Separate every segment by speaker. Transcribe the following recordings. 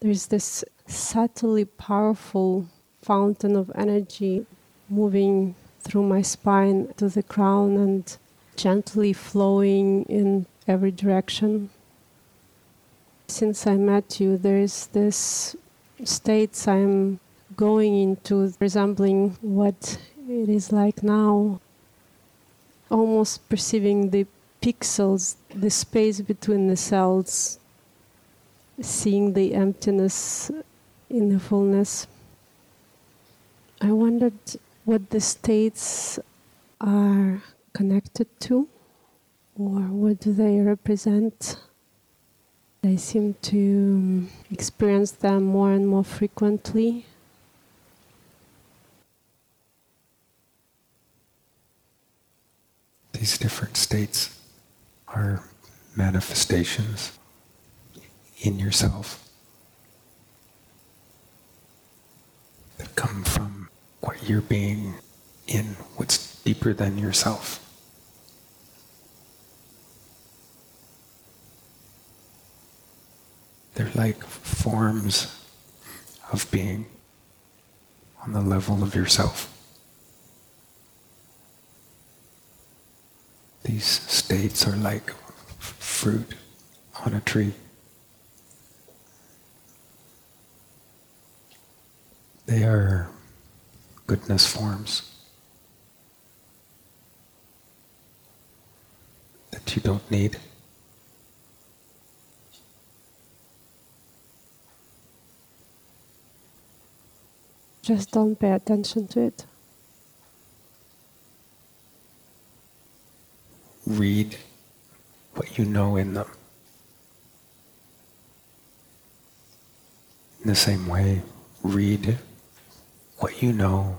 Speaker 1: there's this subtly powerful fountain of energy moving through my spine to the crown and gently flowing in every direction. Since I met you, there is this states I'm going into resembling what it is like now, almost perceiving the pixels, the space between the cells, seeing the emptiness in the fullness. I wondered what the states are connected to or what do they represent. I seem to um, experience them more and more frequently.
Speaker 2: These different states are manifestations in yourself that come from what you're being in, what's deeper than yourself. They're like forms of being on the level of yourself. These states are like fruit on a tree. They are goodness forms that you don't need.
Speaker 1: Just don't pay attention to it.
Speaker 2: Read what you know in them. In the same way, read what you know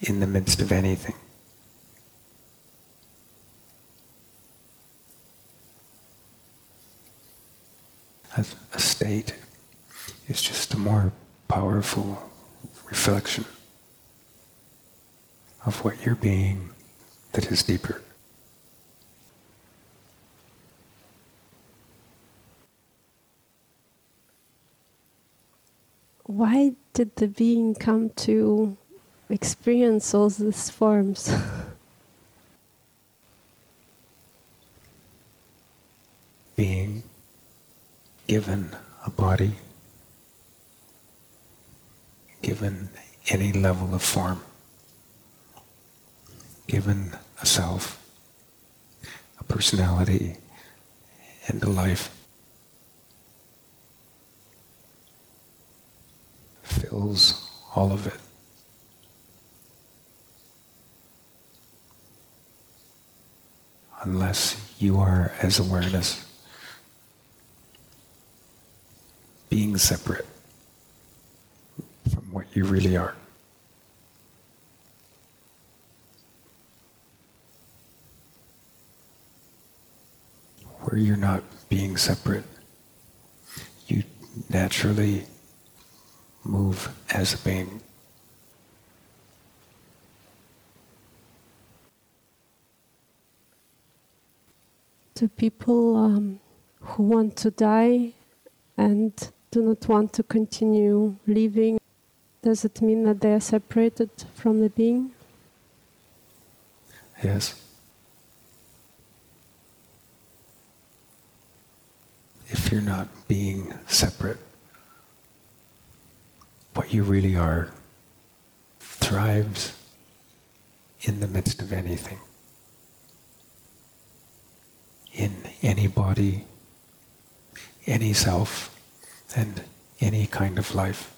Speaker 2: in the midst of anything. A, a state is just a more powerful reflection of what you're being that is deeper.
Speaker 1: Why did the being come to experience all these forms?
Speaker 2: being given a body, given any level of form, given a self, a personality, and a life. All of it. Unless you are as awareness being separate from what you really are. Where you're not being separate, you naturally move as a being.
Speaker 1: to people um, who want to die and do not want to continue living, does it mean that they are separated from the being?
Speaker 2: Yes. If you're not being separate, you really are thrives in the midst of anything. In any body, any self, and any kind of life.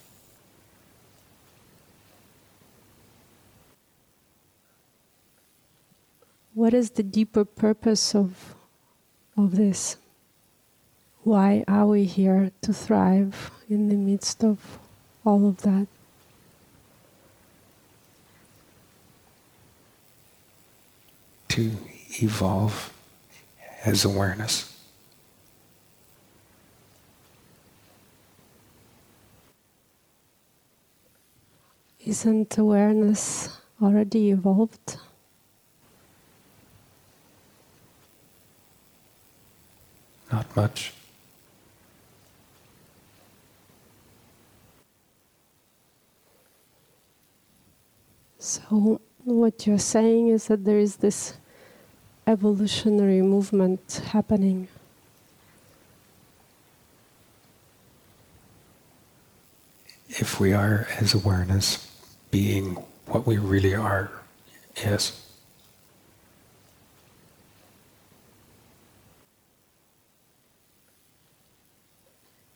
Speaker 1: What is the deeper purpose of, of this? Why are we here to thrive in the midst of all of that?
Speaker 2: To evolve as awareness.
Speaker 1: Isn't awareness already evolved?
Speaker 2: Not much.
Speaker 1: So, what you're saying is that there is this evolutionary movement happening.
Speaker 2: If we are as awareness being what we really are, yes.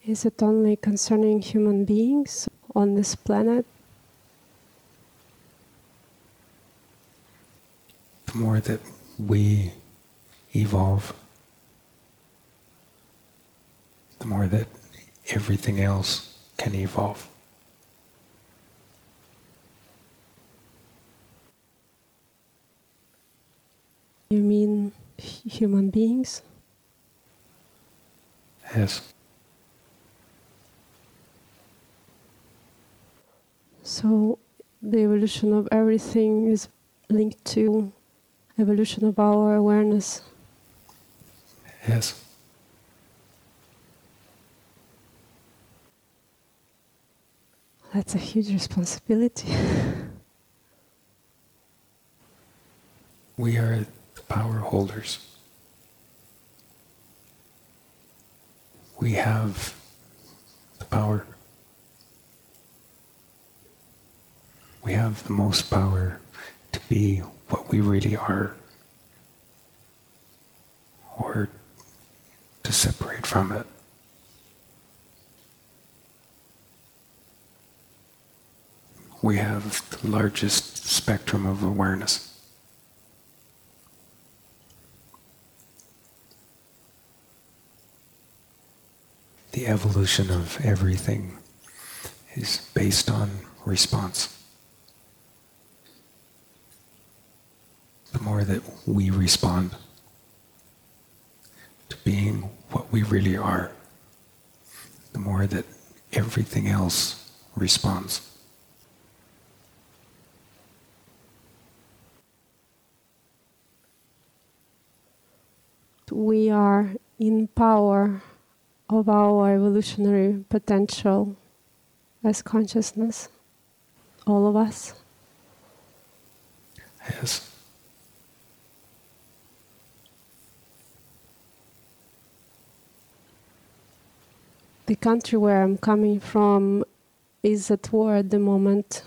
Speaker 1: Is it only concerning human beings on this planet?
Speaker 2: More that we evolve, the more that everything else can evolve.
Speaker 1: You mean human beings?
Speaker 2: Yes.
Speaker 1: So the evolution of everything is linked to evolution of our awareness.
Speaker 2: Yes.
Speaker 1: That's a huge responsibility.
Speaker 2: we are the power holders. We have the power. We have the most power to be what we really are or to separate from it. We have the largest spectrum of awareness. The evolution of everything is based on response. The more that we respond to being what we really are, the more that everything else responds.
Speaker 1: We are in power of our evolutionary potential as consciousness, all of us.
Speaker 2: Yes.
Speaker 1: The country where I'm coming from is at war at the moment,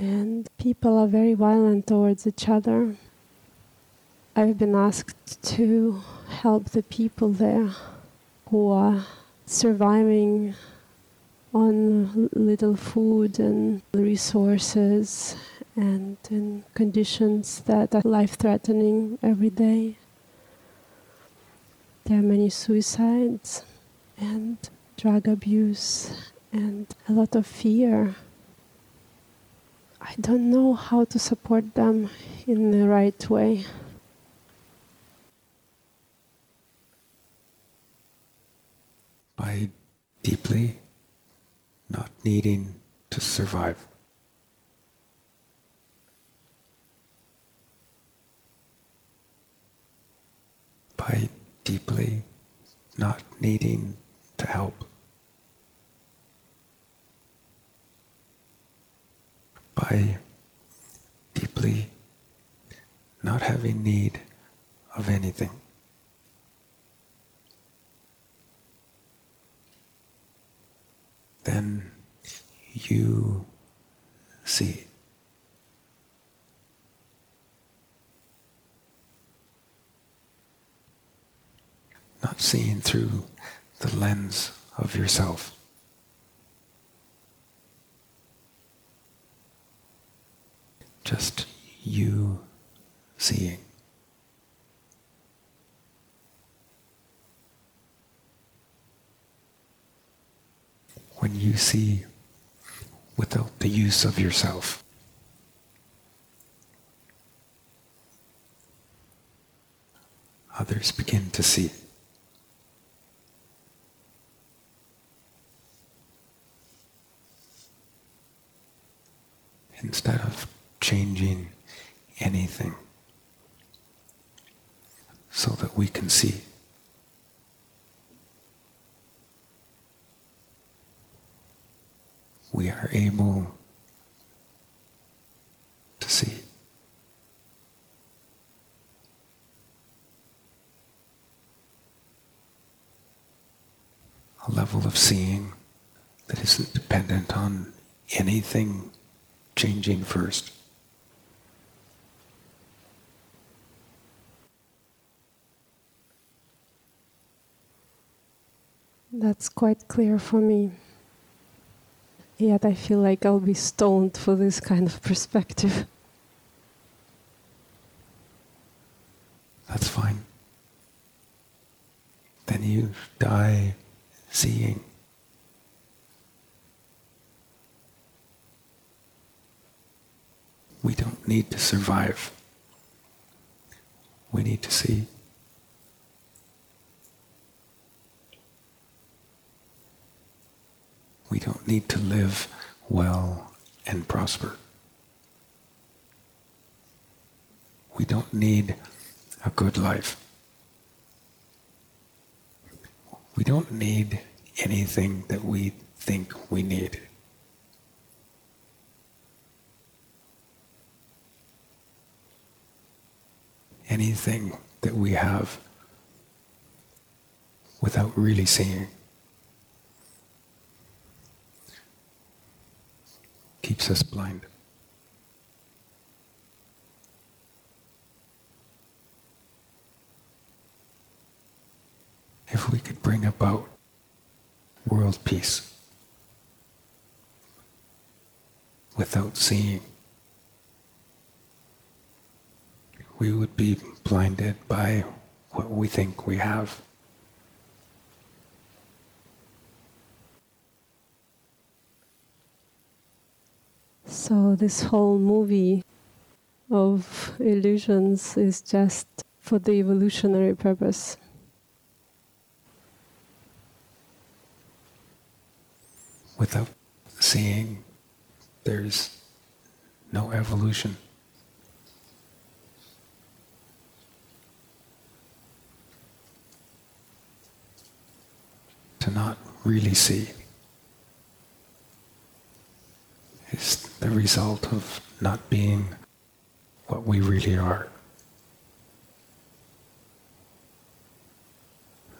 Speaker 1: and people are very violent towards each other. I've been asked to help the people there who are surviving on little food and resources and in conditions that are life threatening every day. There are many suicides and drug abuse and a lot of fear. I don't know how to support them in the right way.
Speaker 2: By deeply not needing to survive. By deeply not needing to help. By deeply not having need of anything. Then you see. Not seeing through the lens of yourself. Just you seeing. When you see without the use of yourself, others begin to see. instead of changing anything so that we can see. We are able to see. A level of seeing that isn't dependent on anything changing first.
Speaker 1: That's quite clear for me. Yet I feel like I'll be stoned for this kind of perspective.
Speaker 2: That's fine. Then you die seeing. We don't need to survive. We need to see. We don't need to live well and prosper. We don't need a good life. We don't need anything that we think we need. Anything that we have without really seeing keeps us blind. if we could bring about world peace without seeing, we would be blinded by what we think we have.
Speaker 1: So, this whole movie of illusions is just for the evolutionary purpose.
Speaker 2: without seeing, there's no evolution. To not really see is the result of not being what we really are.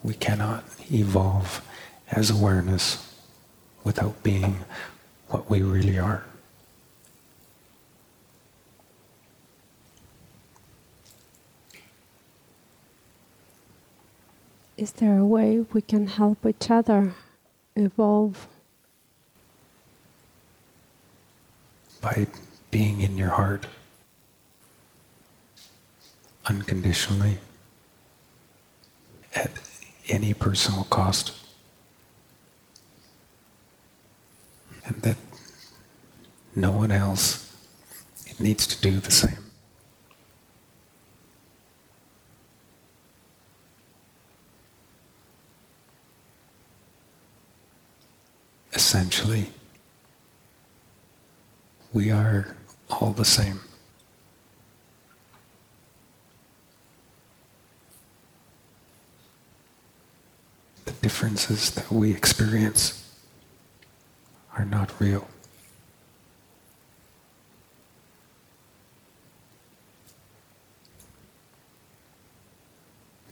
Speaker 2: We cannot evolve as awareness without being what we really are.
Speaker 1: Is there a way we can help each other evolve?
Speaker 2: By being in your heart unconditionally at any personal cost. and that no one else needs to do the same. Essentially, we are all the same. The differences that we experience are not real.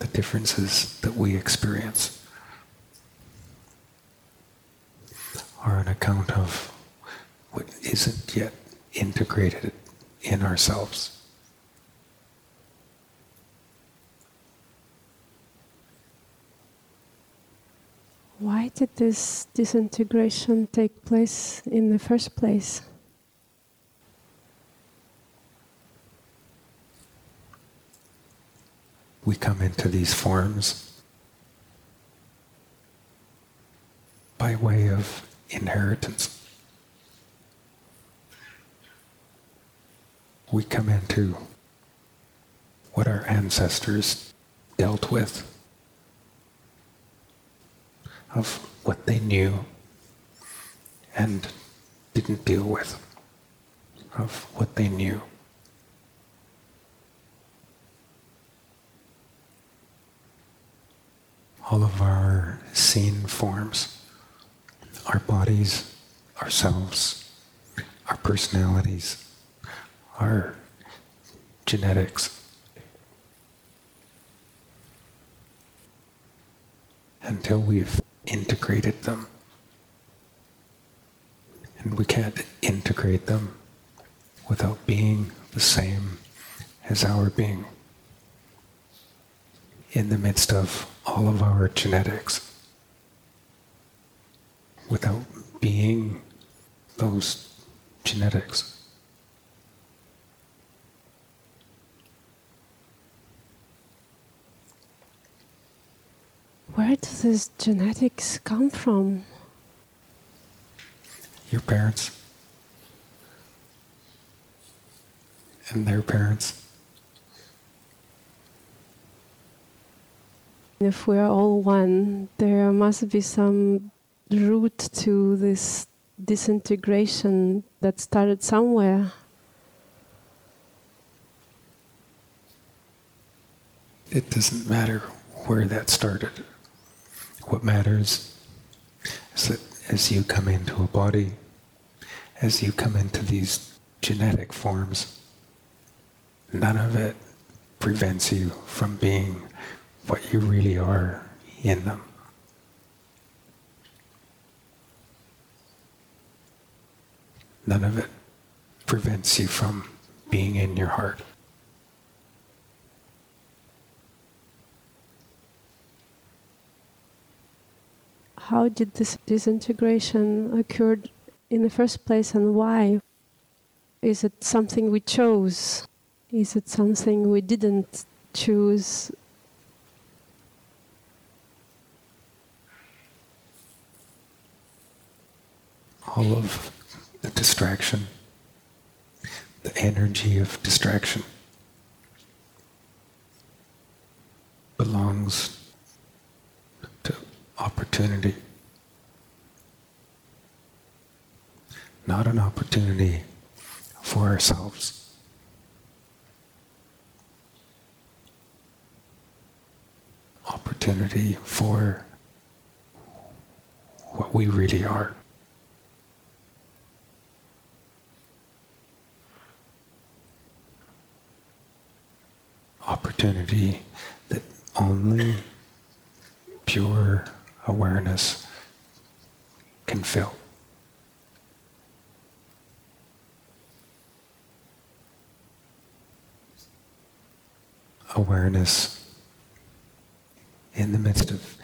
Speaker 2: The differences that we experience are an account of what isn't yet integrated in ourselves.
Speaker 1: Why did this disintegration take place in the first place?
Speaker 2: We come into these forms by way of inheritance. We come into what our ancestors dealt with of what they knew and didn't deal with, of what they knew. All of our seen forms, our bodies, ourselves, our personalities, our genetics, until we've integrated them. And we can't integrate them without being the same as our being. In the midst of all of our genetics without being those genetics.
Speaker 1: Where do these genetics come from?
Speaker 2: Your parents and their parents.
Speaker 1: If we are all one, there must be some root to this disintegration that started somewhere.
Speaker 2: It doesn't matter where that started. What matters is that as you come into a body, as you come into these genetic forms, none of it prevents you from being what you really are in them. None of it prevents you from being in your heart.
Speaker 1: How did this disintegration occur in the first place and why? Is it something we chose? Is it something we didn't choose?
Speaker 2: All of the distraction, the energy of distraction belongs to opportunity. Not an opportunity for ourselves. Opportunity for what we really are. Opportunity that only pure awareness can fill. Awareness in the midst of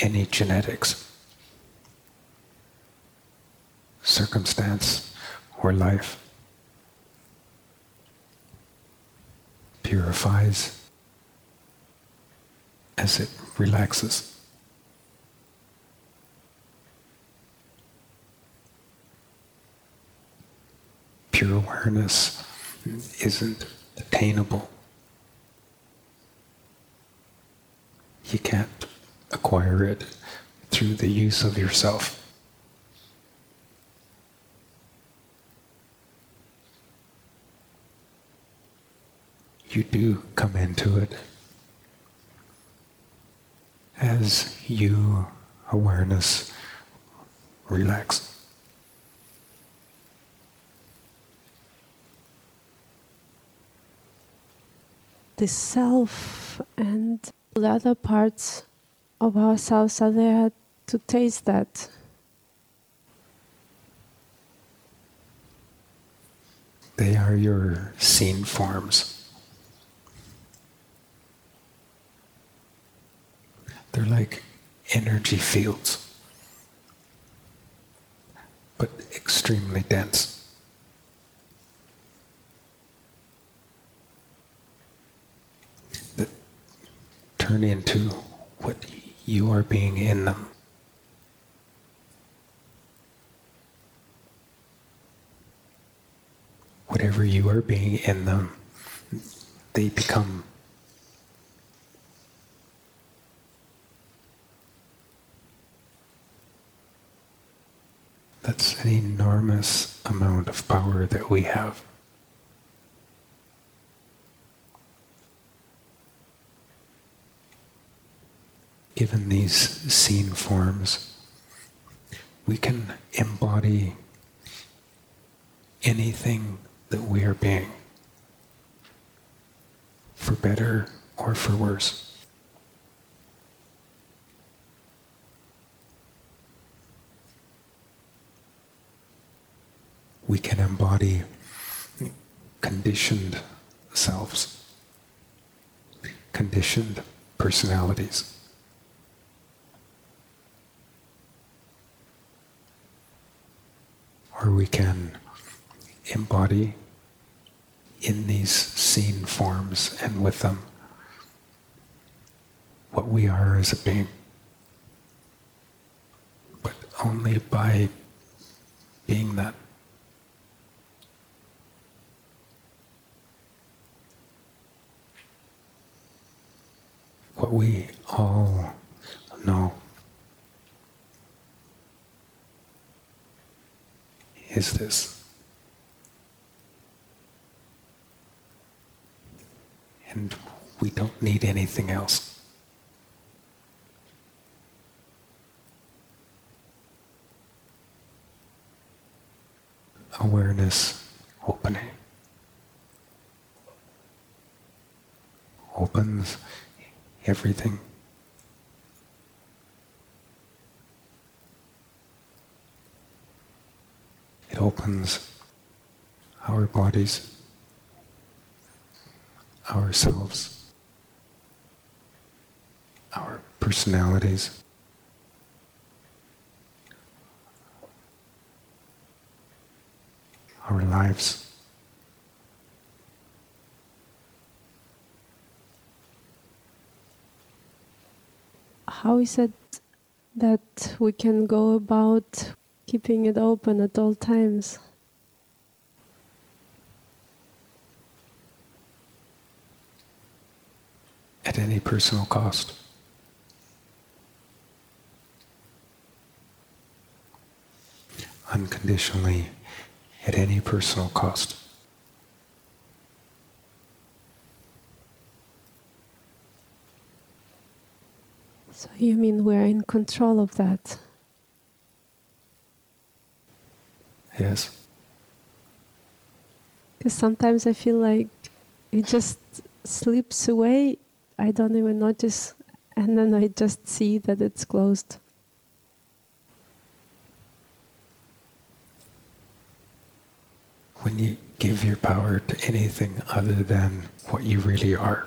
Speaker 2: any genetics, circumstance, or life. purifies as it relaxes. Pure awareness isn't attainable. You can't acquire it through the use of yourself. you do come into it as you awareness relax.
Speaker 1: The self and the other parts of ourselves are there to taste that.
Speaker 2: They are your seen forms. They're like energy fields, but extremely dense. That turn into what you are being in them. Whatever you are being in them, they become That's an enormous amount of power that we have. Given these seen forms, we can embody anything that we are being, for better or for worse. We can embody conditioned selves, conditioned personalities. Or we can embody in these seen forms and with them what we are as a being. But only by being that. What we all know is this. And we don't need anything else. Awareness opening. Opens everything. It opens our bodies ourselves, our personalities. Our lives.
Speaker 1: How is it that we can go about keeping it open at all times?
Speaker 2: at any personal cost. Unconditionally, at any personal cost.
Speaker 1: So you mean we're in control of that?
Speaker 2: Yes.
Speaker 1: Because sometimes I feel like it just slips away I don't even notice, and then I just see that it's closed.
Speaker 2: When you give your power to anything other than what you really are,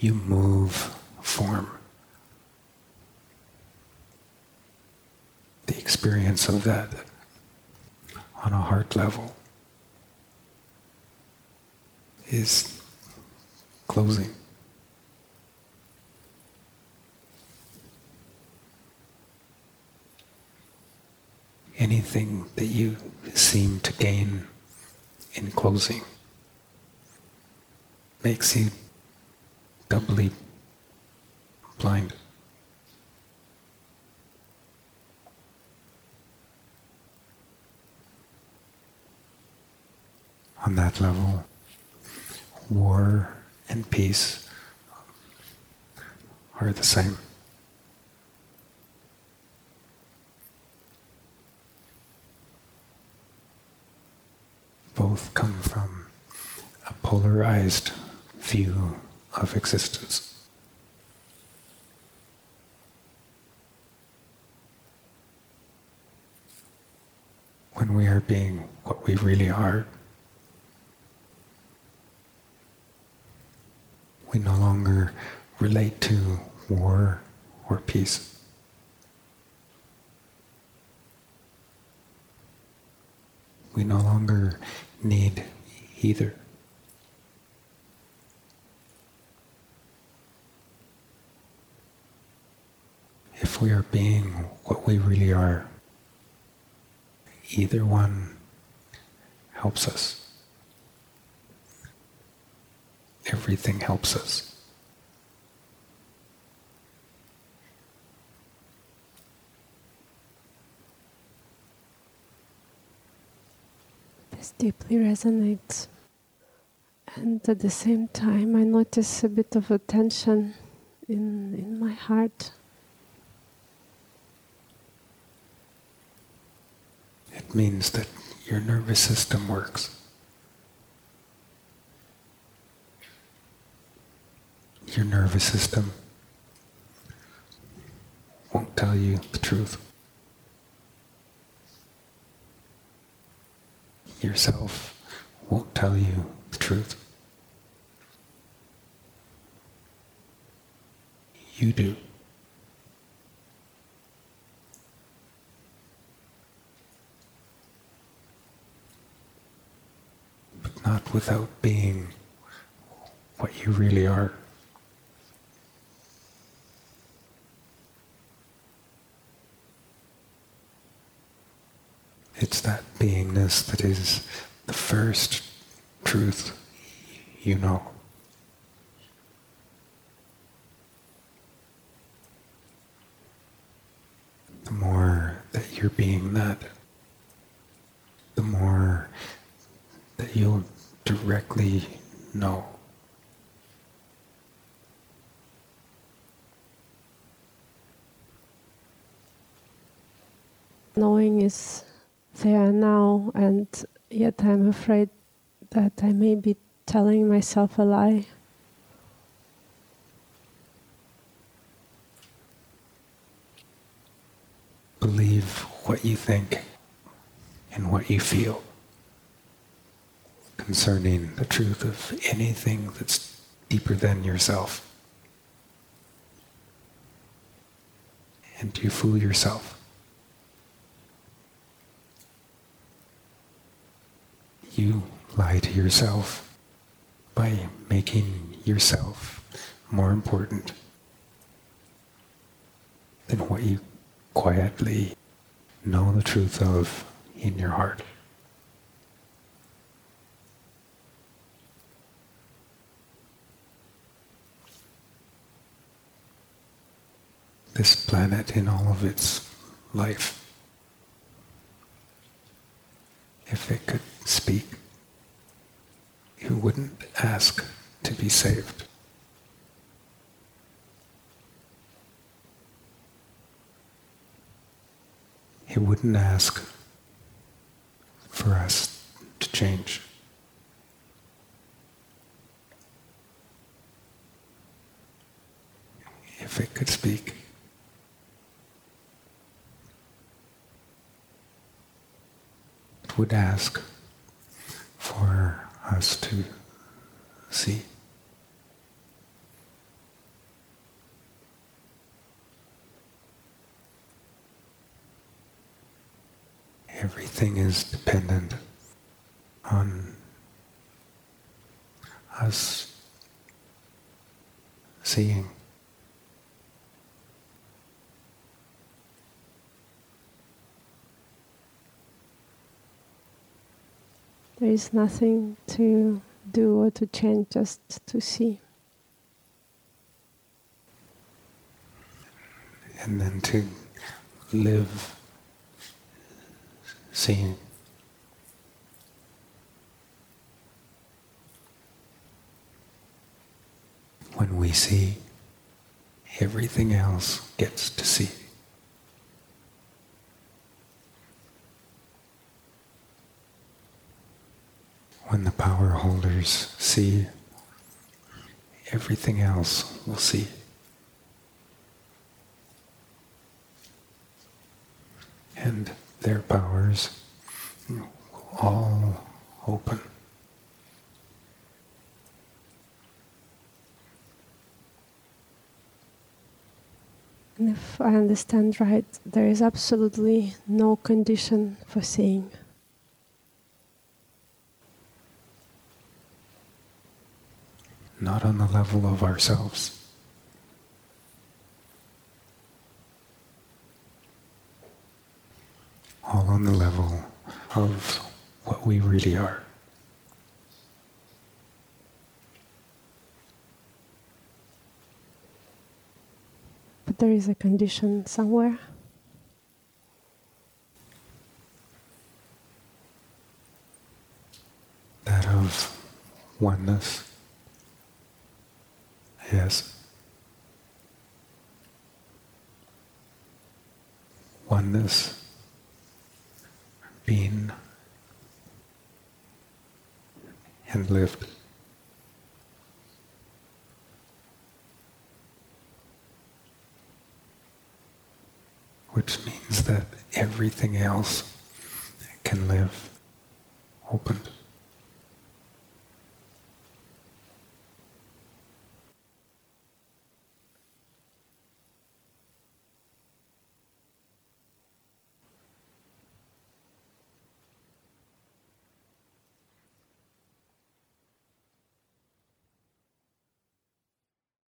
Speaker 2: you move form. The experience of that on a heart level is closing. Anything that you seem to gain in closing makes you doubly blind. On that level, war and peace are the same. Both come from a polarized view of existence. When we are being what we really are, we no longer relate to war or peace. We no longer need either. We are being what we really are, either one helps us. everything helps us.
Speaker 1: This deeply resonates. And at the same time, I notice a bit of a tension in, in my heart.
Speaker 2: It means that your nervous system works. Your nervous system won't tell you the truth. Yourself won't tell you the truth. You do. Not without being what you really are. It's that beingness that is the first truth you know. The more that you're being that, the more that you'll directly know.
Speaker 1: Knowing is there now, and yet I'm afraid that I may be telling myself a lie.
Speaker 2: Believe what you think and what you feel concerning the truth of anything that's deeper than yourself. And you fool yourself. You lie to yourself by making yourself more important than what you quietly know the truth of in your heart. This planet in all of its life, if it could speak, you wouldn't ask to be saved. He wouldn't ask for us to change. If it could speak, it would ask for us to see. Everything is dependent on us seeing.
Speaker 1: There is nothing to do or to change, just to see.
Speaker 2: And then to live seeing. When we see, everything else gets to see. When the power holders see, everything else will see. And their powers will all open.
Speaker 1: And if I understand right, there is absolutely no condition for seeing.
Speaker 2: Not on the level of ourselves. all on the level of what we really are.
Speaker 1: But there is a condition somewhere.
Speaker 2: That of oneness. Oneness been and lived. Which means that everything else can live opened.